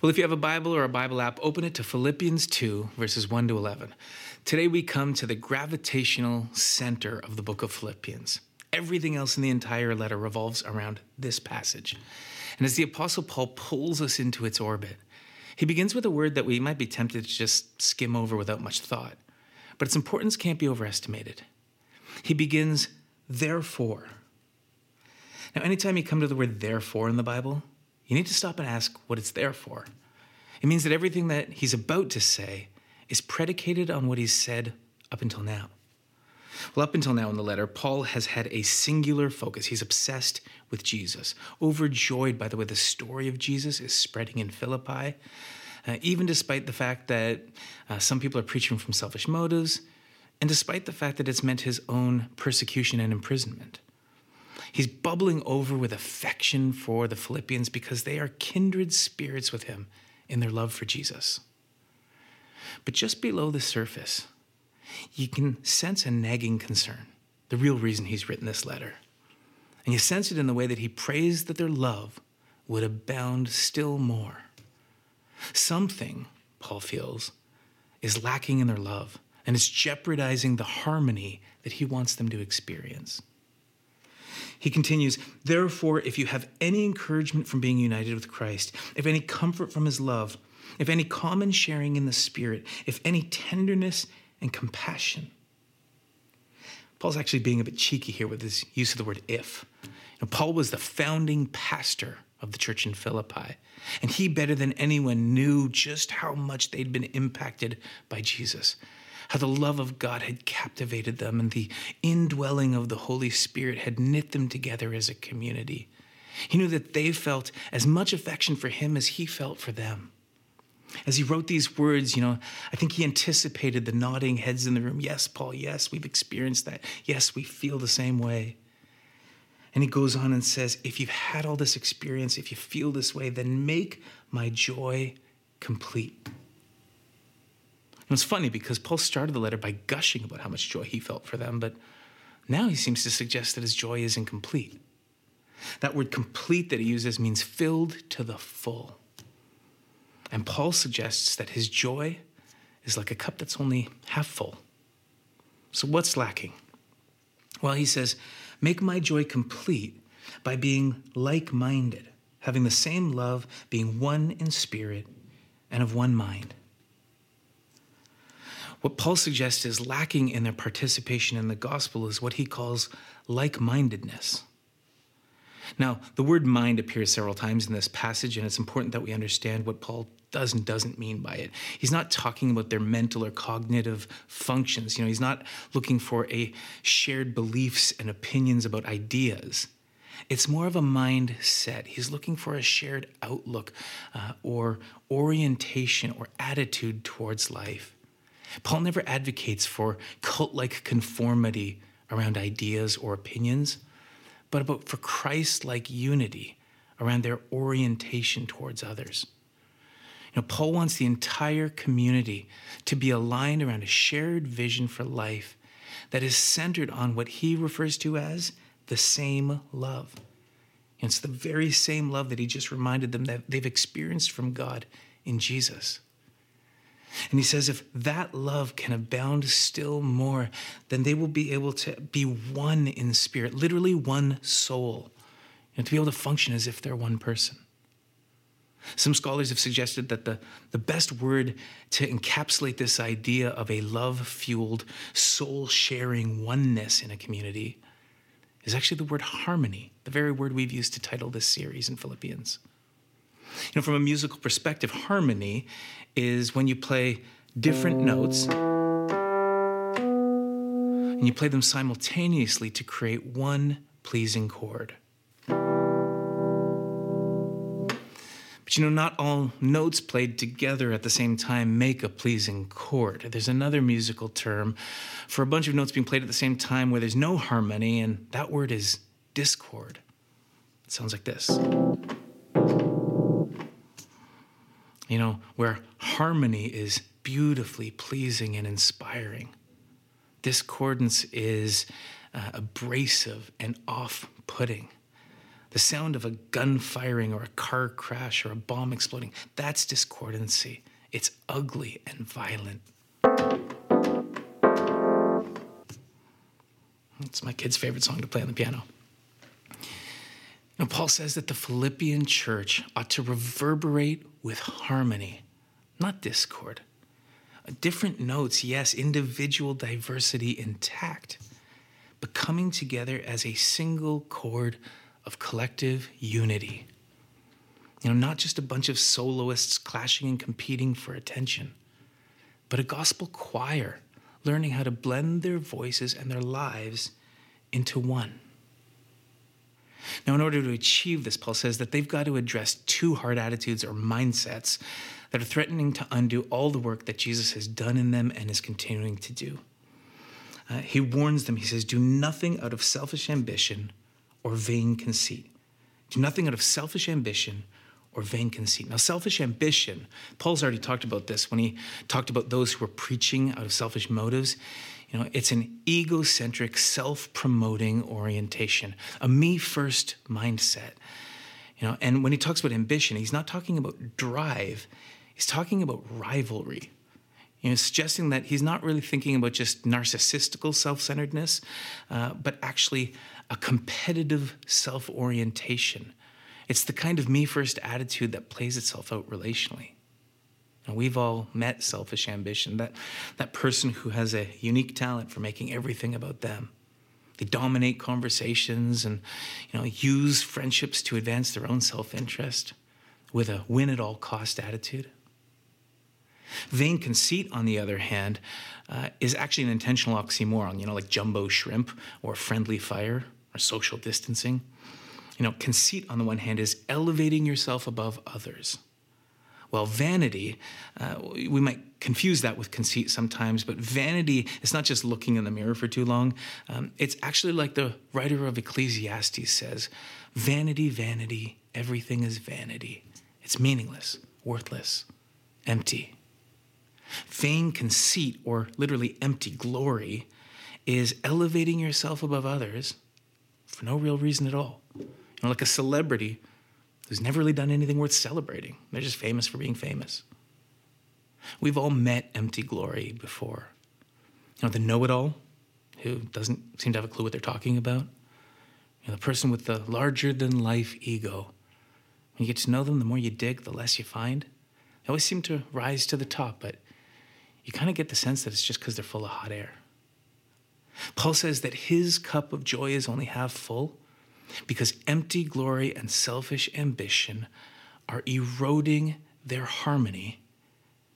Well, if you have a Bible or a Bible app, open it to Philippians 2, verses 1 to 11. Today we come to the gravitational center of the book of Philippians. Everything else in the entire letter revolves around this passage. And as the Apostle Paul pulls us into its orbit, he begins with a word that we might be tempted to just skim over without much thought, but its importance can't be overestimated. He begins, therefore. Now, anytime you come to the word therefore in the Bible, you need to stop and ask what it's there for. It means that everything that he's about to say is predicated on what he's said up until now. Well, up until now in the letter, Paul has had a singular focus. He's obsessed with Jesus, overjoyed by the way the story of Jesus is spreading in Philippi, uh, even despite the fact that uh, some people are preaching from selfish motives, and despite the fact that it's meant his own persecution and imprisonment. He's bubbling over with affection for the Philippians because they are kindred spirits with him in their love for Jesus. But just below the surface, you can sense a nagging concern, the real reason he's written this letter. And you sense it in the way that he prays that their love would abound still more. Something, Paul feels, is lacking in their love, and it's jeopardizing the harmony that he wants them to experience. He continues, Therefore, if you have any encouragement from being united with Christ, if any comfort from his love, if any common sharing in the Spirit, if any tenderness and compassion. Paul's actually being a bit cheeky here with his use of the word if. Know, Paul was the founding pastor of the church in Philippi, and he, better than anyone, knew just how much they'd been impacted by Jesus how the love of God had captivated them and the indwelling of the Holy Spirit had knit them together as a community. He knew that they felt as much affection for him as he felt for them. As he wrote these words, you know, I think he anticipated the nodding heads in the room. Yes, Paul, yes, we've experienced that. Yes, we feel the same way. And he goes on and says, If you've had all this experience, if you feel this way, then make my joy complete. And it's funny because Paul started the letter by gushing about how much joy he felt for them, but now he seems to suggest that his joy is incomplete. That word complete that he uses means filled to the full. And Paul suggests that his joy is like a cup that's only half full. So, what's lacking? Well, he says, Make my joy complete by being like minded, having the same love, being one in spirit, and of one mind. What Paul suggests is lacking in their participation in the gospel is what he calls like mindedness. Now, the word mind appears several times in this passage, and it's important that we understand what Paul does and doesn't mean by it. He's not talking about their mental or cognitive functions. You know, he's not looking for a shared beliefs and opinions about ideas. It's more of a mindset. He's looking for a shared outlook uh, or orientation or attitude towards life. Paul never advocates for cult like conformity around ideas or opinions, but about for Christ like unity around their orientation towards others. You know, Paul wants the entire community to be aligned around a shared vision for life that is centered on what he refers to as the same love. And it's the very same love that he just reminded them that they've experienced from God in Jesus. And he says, if that love can abound still more, then they will be able to be one in spirit, literally one soul, and to be able to function as if they're one person. Some scholars have suggested that the, the best word to encapsulate this idea of a love fueled, soul sharing oneness in a community is actually the word harmony, the very word we've used to title this series in Philippians. You know, from a musical perspective, harmony is when you play different notes and you play them simultaneously to create one pleasing chord. But you know, not all notes played together at the same time make a pleasing chord. There's another musical term for a bunch of notes being played at the same time where there's no harmony, and that word is discord. It sounds like this you know, where harmony is beautifully pleasing and inspiring. Discordance is uh, abrasive and off putting. The sound of a gun firing or a car crash or a bomb exploding, that's discordancy. It's ugly and violent. It's my kid's favorite song to play on the piano. Now, Paul says that the Philippian church ought to reverberate with harmony, not discord. Different notes, yes, individual diversity intact, but coming together as a single chord of collective unity. You know, not just a bunch of soloists clashing and competing for attention, but a gospel choir learning how to blend their voices and their lives into one. Now, in order to achieve this, Paul says that they've got to address two hard attitudes or mindsets that are threatening to undo all the work that Jesus has done in them and is continuing to do. Uh, he warns them, he says, Do nothing out of selfish ambition or vain conceit. Do nothing out of selfish ambition or vain conceit. Now, selfish ambition, Paul's already talked about this when he talked about those who were preaching out of selfish motives. You know, it's an egocentric, self promoting orientation, a me first mindset. You know, and when he talks about ambition, he's not talking about drive, he's talking about rivalry. You know, suggesting that he's not really thinking about just narcissistical self centeredness, uh, but actually a competitive self orientation. It's the kind of me first attitude that plays itself out relationally. And we've all met selfish ambition, that, that person who has a unique talent for making everything about them. They dominate conversations and you know, use friendships to advance their own self interest with a win at all cost attitude. Vain conceit, on the other hand, uh, is actually an intentional oxymoron, you know, like jumbo shrimp or friendly fire or social distancing. You know, conceit, on the one hand, is elevating yourself above others. Well, vanity, uh, we might confuse that with conceit sometimes, but vanity is not just looking in the mirror for too long. Um, it's actually like the writer of Ecclesiastes says vanity, vanity, everything is vanity. It's meaningless, worthless, empty. Vain conceit, or literally empty glory, is elevating yourself above others for no real reason at all. You know, like a celebrity who's never really done anything worth celebrating. They're just famous for being famous. We've all met empty glory before. You know, the know it all who doesn't seem to have a clue what they're talking about. You know, the person with the larger than life ego. When you get to know them, the more you dig, the less you find. They always seem to rise to the top, but you kind of get the sense that it's just because they're full of hot air. Paul says that his cup of joy is only half full because empty glory and selfish ambition are eroding their harmony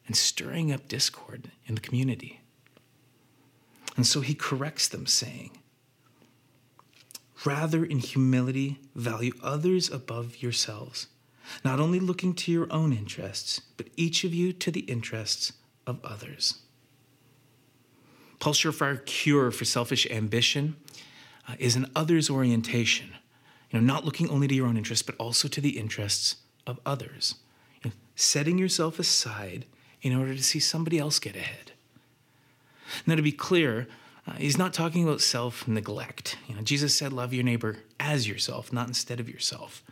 and stirring up discord in the community. And so he corrects them, saying, Rather, in humility, value others above yourselves, not only looking to your own interests, but each of you to the interests of others. Paul's surefire cure for selfish ambition uh, is an others orientation you know, not looking only to your own interests, but also to the interests of others. You know, setting yourself aside in order to see somebody else get ahead. Now, to be clear, uh, he's not talking about self neglect. You know, Jesus said, "Love your neighbor as yourself, not instead of yourself."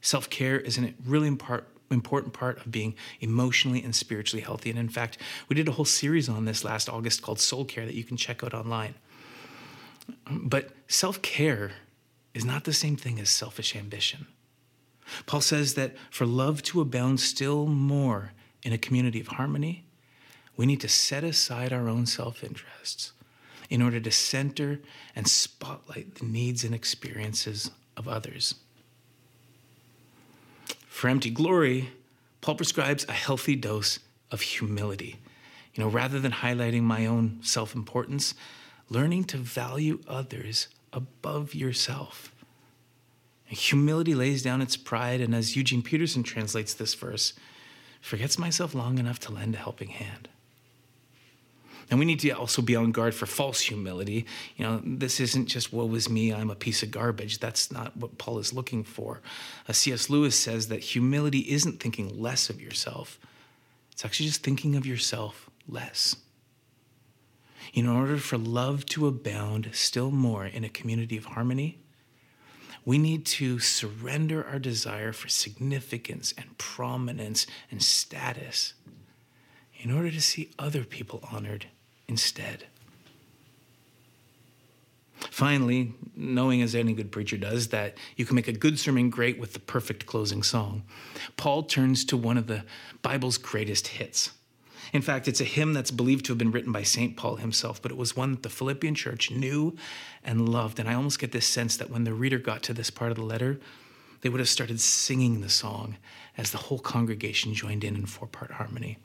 Self care is a really important part of being emotionally and spiritually healthy. And in fact, we did a whole series on this last August called Soul Care that you can check out online. But self care is not the same thing as selfish ambition. Paul says that for love to abound still more in a community of harmony, we need to set aside our own self interests in order to center and spotlight the needs and experiences of others. For empty glory, Paul prescribes a healthy dose of humility. You know, rather than highlighting my own self importance, learning to value others above yourself. Humility lays down its pride, and as Eugene Peterson translates this verse, forgets myself long enough to lend a helping hand. And we need to also be on guard for false humility. You know, this isn't just woe is me, I'm a piece of garbage. That's not what Paul is looking for. Uh, C.S. Lewis says that humility isn't thinking less of yourself, it's actually just thinking of yourself less in order for love to abound still more in a community of harmony, we need to surrender our desire for significance and prominence and status in order to see other people honored instead. Finally, knowing as any good preacher does that you can make a good sermon great with the perfect closing song, Paul turns to one of the Bible's greatest hits. In fact, it's a hymn that's believed to have been written by St. Paul himself, but it was one that the Philippian church knew and loved. And I almost get this sense that when the reader got to this part of the letter, they would have started singing the song as the whole congregation joined in in four part harmony.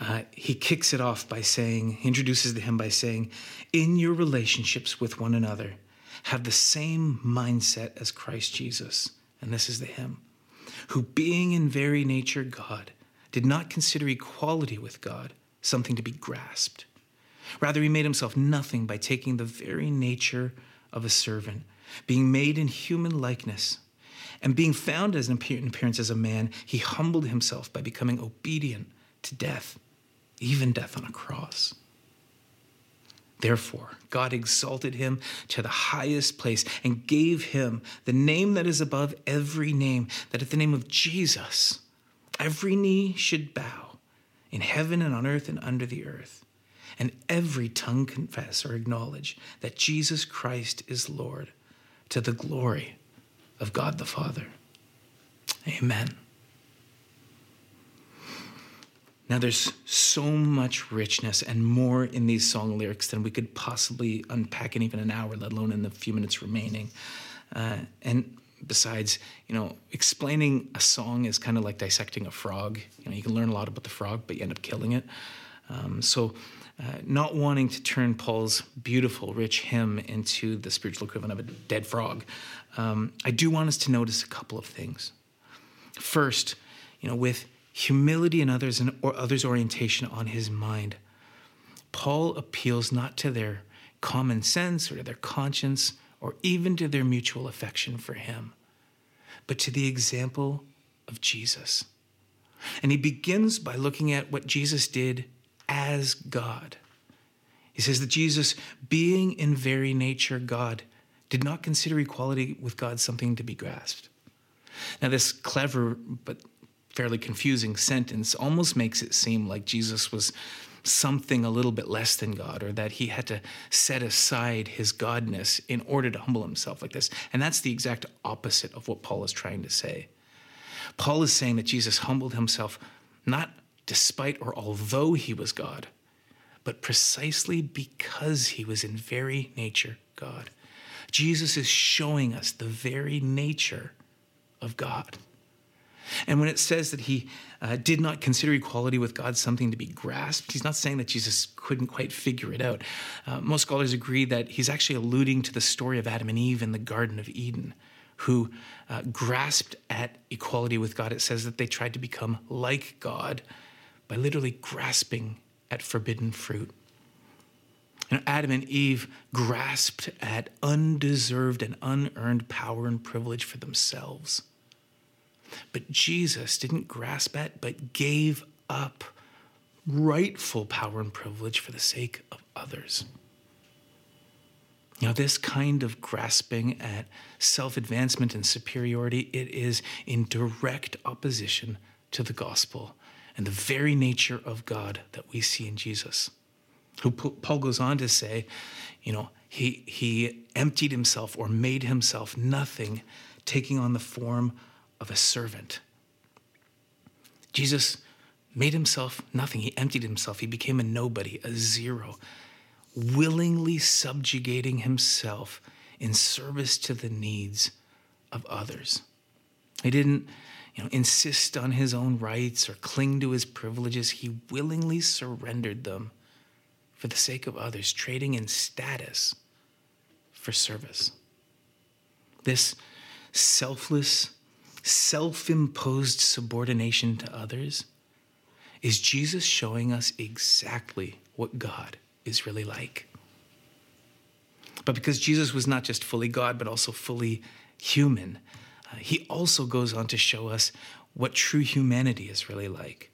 Uh, he kicks it off by saying, introduces the hymn by saying, In your relationships with one another, have the same mindset as Christ Jesus. And this is the hymn, who being in very nature God, did not consider equality with God something to be grasped. Rather, he made himself nothing by taking the very nature of a servant, being made in human likeness. And being found as an appearance as a man, he humbled himself by becoming obedient to death even death on a cross. Therefore, God exalted him to the highest place and gave him the name that is above every name, that at the name of Jesus, every knee should bow in heaven and on earth and under the earth, and every tongue confess or acknowledge that Jesus Christ is Lord to the glory of God the Father. Amen. Now, there's so much richness and more in these song lyrics than we could possibly unpack in even an hour, let alone in the few minutes remaining. Uh, and besides, you know, explaining a song is kind of like dissecting a frog. You know, you can learn a lot about the frog, but you end up killing it. Um, so, uh, not wanting to turn Paul's beautiful, rich hymn into the spiritual equivalent of a dead frog, um, I do want us to notice a couple of things. First, you know, with humility and others and or others' orientation on his mind. Paul appeals not to their common sense or to their conscience or even to their mutual affection for him, but to the example of Jesus. And he begins by looking at what Jesus did as God. He says that Jesus, being in very nature God, did not consider equality with God something to be grasped. Now, this clever but fairly confusing sentence almost makes it seem like Jesus was something a little bit less than God, or that he had to set aside his godness in order to humble himself like this. And that's the exact opposite of what Paul is trying to say. Paul is saying that Jesus humbled himself not despite or although he was God, but precisely because he was in very nature God. Jesus is showing us the very nature of God. And when it says that he uh, did not consider equality with God something to be grasped, he's not saying that Jesus couldn't quite figure it out. Uh, most scholars agree that he's actually alluding to the story of Adam and Eve in the Garden of Eden, who uh, grasped at equality with God. It says that they tried to become like God by literally grasping at forbidden fruit. You know, Adam and Eve grasped at undeserved and unearned power and privilege for themselves. But Jesus didn't grasp at, but gave up rightful power and privilege for the sake of others. Now, this kind of grasping at self advancement and superiority, it is in direct opposition to the gospel and the very nature of God that we see in Jesus. Who Paul goes on to say, you know, he, he emptied himself or made himself nothing, taking on the form of a servant. Jesus made himself nothing. He emptied himself. He became a nobody, a zero, willingly subjugating himself in service to the needs of others. He didn't you know, insist on his own rights or cling to his privileges. He willingly surrendered them for the sake of others, trading in status for service. This selfless self imposed subordination to others is Jesus showing us exactly what God is really like. But because Jesus was not just fully God, but also fully human, uh, he also goes on to show us what true humanity is really like.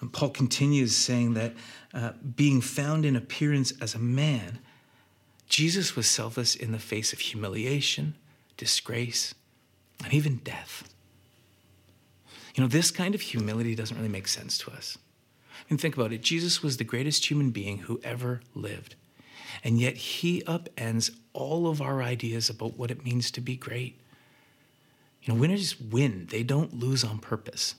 And Paul continues saying that uh, being found in appearance as a man, Jesus was selfless in the face of humiliation, disgrace, and even death. You know, this kind of humility doesn't really make sense to us. I mean, think about it. Jesus was the greatest human being who ever lived. And yet he upends all of our ideas about what it means to be great. You know, winners win, they don't lose on purpose.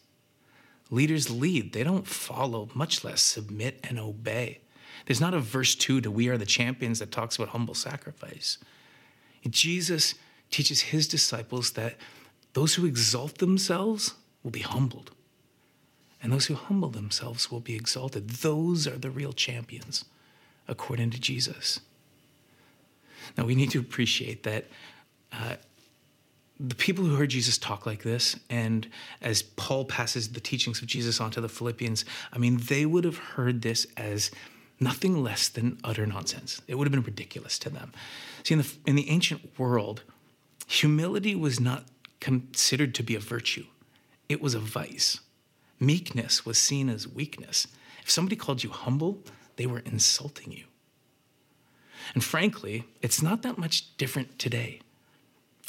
Leaders lead, they don't follow, much less submit and obey. There's not a verse 2 to We Are the Champions that talks about humble sacrifice. Jesus teaches his disciples that those who exalt themselves will be humbled, and those who humble themselves will be exalted. Those are the real champions, according to Jesus. Now, we need to appreciate that uh, the people who heard Jesus talk like this, and as Paul passes the teachings of Jesus onto the Philippians, I mean, they would have heard this as nothing less than utter nonsense. It would have been ridiculous to them. See, in the, in the ancient world, humility was not considered to be a virtue, it was a vice. Meekness was seen as weakness. If somebody called you humble, they were insulting you. And frankly, it's not that much different today.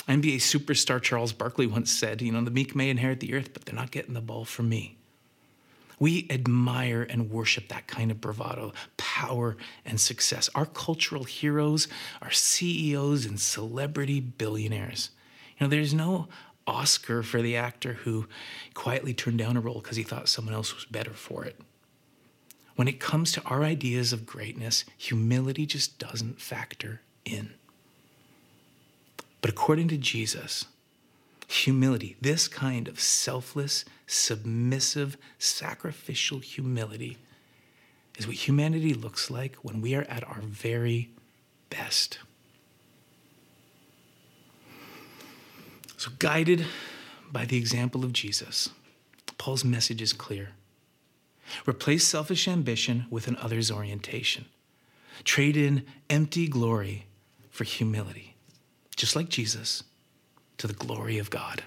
NBA superstar Charles Barkley once said, You know, the meek may inherit the earth, but they're not getting the ball from me. We admire and worship that kind of bravado, power, and success. Our cultural heroes are CEOs and celebrity billionaires. You know, there's no Oscar for the actor who quietly turned down a role because he thought someone else was better for it. When it comes to our ideas of greatness, humility just doesn't factor in. But according to Jesus, humility, this kind of selfless, submissive, sacrificial humility, is what humanity looks like when we are at our very best. So, guided by the example of Jesus, Paul's message is clear. Replace selfish ambition with an others orientation. Trade in empty glory for humility, just like Jesus to the glory of God.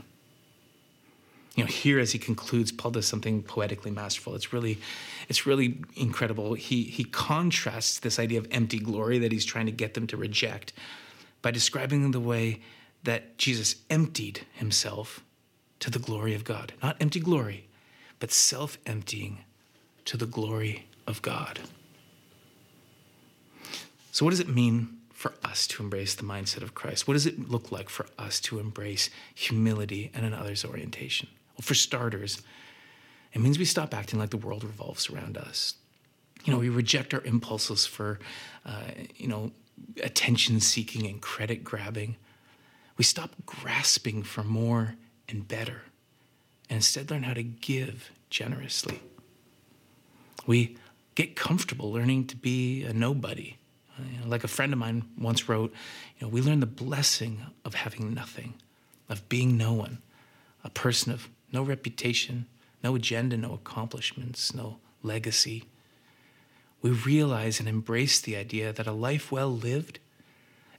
You know, here as he concludes, Paul does something poetically masterful. It's really, it's really incredible. He he contrasts this idea of empty glory that he's trying to get them to reject by describing the way that Jesus emptied himself to the glory of God. Not empty glory, but self-emptying to the glory of God. So what does it mean for us to embrace the mindset of Christ? What does it look like for us to embrace humility and an others orientation? Well, for starters, it means we stop acting like the world revolves around us. You know, we reject our impulses for, uh, you know, attention seeking and credit grabbing. We stop grasping for more and better and instead learn how to give generously. We get comfortable learning to be a nobody like a friend of mine once wrote, you know, we learn the blessing of having nothing, of being no one, a person of no reputation, no agenda, no accomplishments, no legacy. We realize and embrace the idea that a life well lived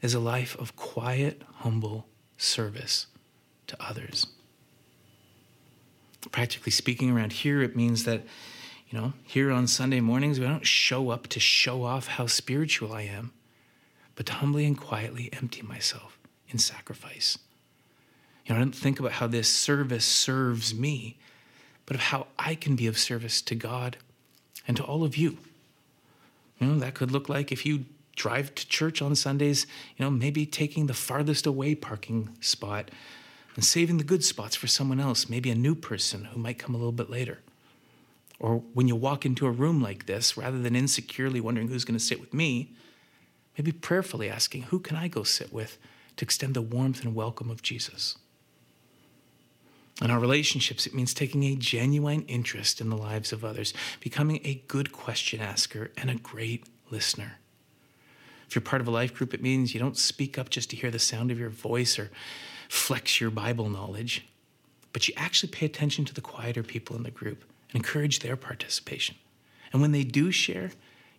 is a life of quiet, humble service to others. Practically speaking, around here, it means that you know, here on Sunday mornings, we don't show up to show off how spiritual I am, but to humbly and quietly empty myself in sacrifice. You know, I don't think about how this service serves me, but of how I can be of service to God and to all of you. You know, that could look like if you drive to church on Sundays, you know, maybe taking the farthest away parking spot and saving the good spots for someone else, maybe a new person who might come a little bit later. Or when you walk into a room like this, rather than insecurely wondering who's going to sit with me, maybe prayerfully asking, who can I go sit with to extend the warmth and welcome of Jesus? In our relationships, it means taking a genuine interest in the lives of others, becoming a good question asker and a great listener. If you're part of a life group, it means you don't speak up just to hear the sound of your voice or flex your Bible knowledge, but you actually pay attention to the quieter people in the group and encourage their participation. And when they do share,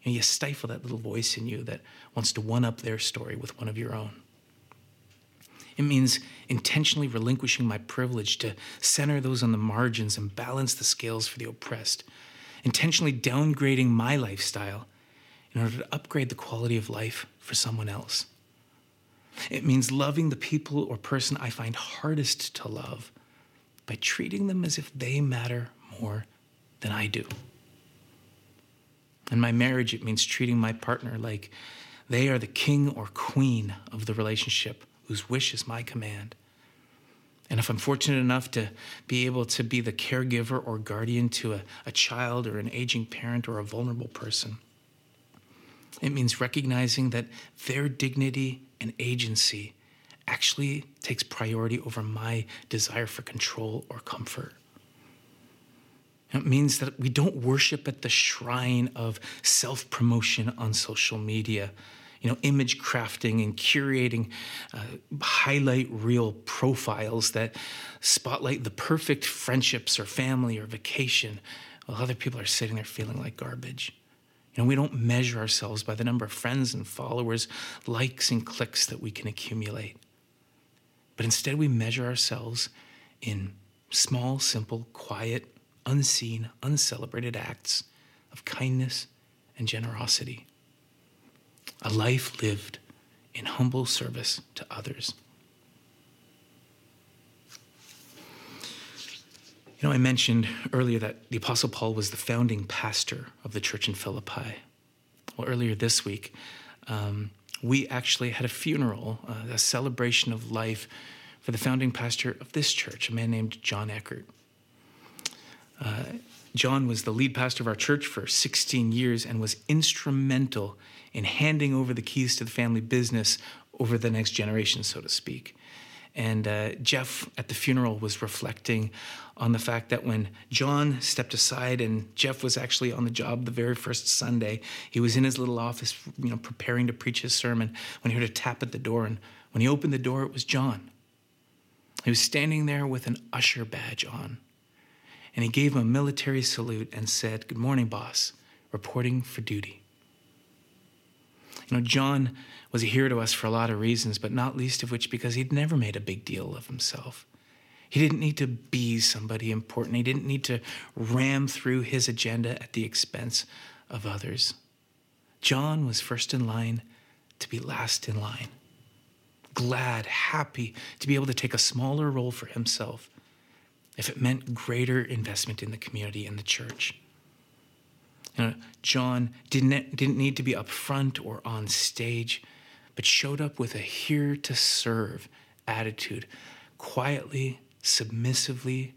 you, know, you stifle that little voice in you that wants to one up their story with one of your own. It means intentionally relinquishing my privilege to center those on the margins and balance the scales for the oppressed, intentionally downgrading my lifestyle in order to upgrade the quality of life for someone else. It means loving the people or person I find hardest to love by treating them as if they matter more than I do. In my marriage, it means treating my partner like they are the king or queen of the relationship whose wish is my command. And if I'm fortunate enough to be able to be the caregiver or guardian to a, a child or an aging parent or a vulnerable person, it means recognizing that their dignity and agency actually takes priority over my desire for control or comfort. It means that we don't worship at the shrine of self promotion on social media, you know, image crafting and curating uh, highlight reel profiles that spotlight the perfect friendships or family or vacation, while other people are sitting there feeling like garbage. You know, we don't measure ourselves by the number of friends and followers, likes and clicks that we can accumulate. But instead, we measure ourselves in small, simple, quiet, unseen, uncelebrated acts of kindness and generosity. A life lived in humble service to others. You know, I mentioned earlier that the Apostle Paul was the founding pastor of the church in Philippi. Well, earlier this week, um, we actually had a funeral, uh, a celebration of life for the founding pastor of this church, a man named John Eckert. Uh, John was the lead pastor of our church for 16 years and was instrumental in handing over the keys to the family business over the next generation, so to speak. And uh, Jeff at the funeral was reflecting on the fact that when John stepped aside and Jeff was actually on the job the very first Sunday, he was in his little office, you know, preparing to preach his sermon when he heard a tap at the door. And when he opened the door, it was John. He was standing there with an usher badge on. And he gave him a military salute and said, Good morning, boss, reporting for duty. You know, John was a hero to us for a lot of reasons, but not least of which because he'd never made a big deal of himself. He didn't need to be somebody important. He didn't need to ram through his agenda at the expense of others. John was first in line to be last in line. Glad, happy to be able to take a smaller role for himself if it meant greater investment in the community and the church. You know, John didn't, didn't need to be up front or on stage, but showed up with a here to serve attitude, quietly, submissively,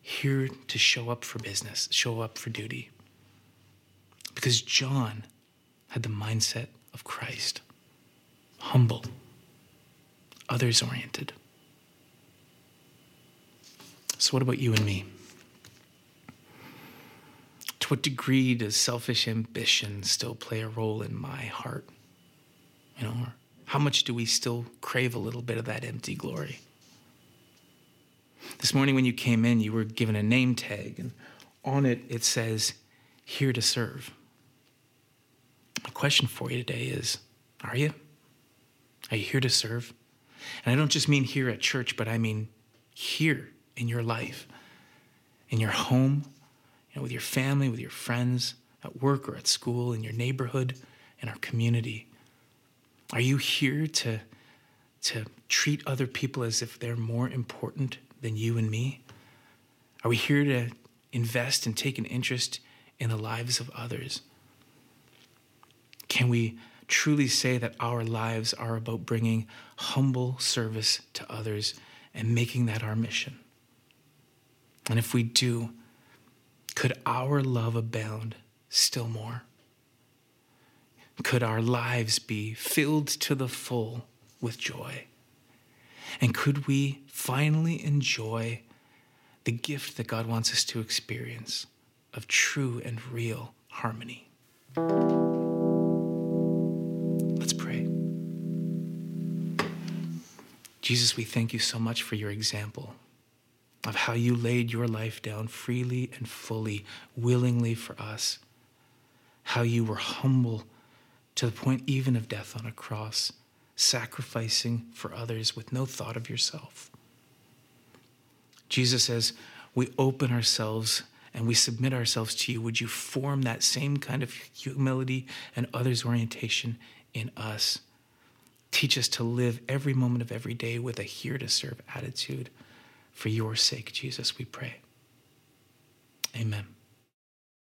here to show up for business, show up for duty. Because John had the mindset of Christ humble, others oriented. So, what about you and me? To what degree does selfish ambition still play a role in my heart? You know, how much do we still crave a little bit of that empty glory? This morning, when you came in, you were given a name tag, and on it, it says, Here to serve. My question for you today is Are you? Are you here to serve? And I don't just mean here at church, but I mean here in your life, in your home, you know, with your family, with your friends, at work or at school, in your neighborhood, in our community? Are you here to, to treat other people as if they're more important than you and me? Are we here to invest and take an interest in the lives of others? Can we truly say that our lives are about bringing humble service to others and making that our mission? And if we do, could our love abound still more? Could our lives be filled to the full with joy? And could we finally enjoy the gift that God wants us to experience of true and real harmony? Let's pray. Jesus, we thank you so much for your example of how you laid your life down freely and fully, willingly for us, how you were humble to the point even of death on a cross, sacrificing for others with no thought of yourself. Jesus says, we open ourselves and we submit ourselves to you. Would you form that same kind of humility and others orientation in us? Teach us to live every moment of every day with a here to serve attitude. For your sake, Jesus, we pray. Amen.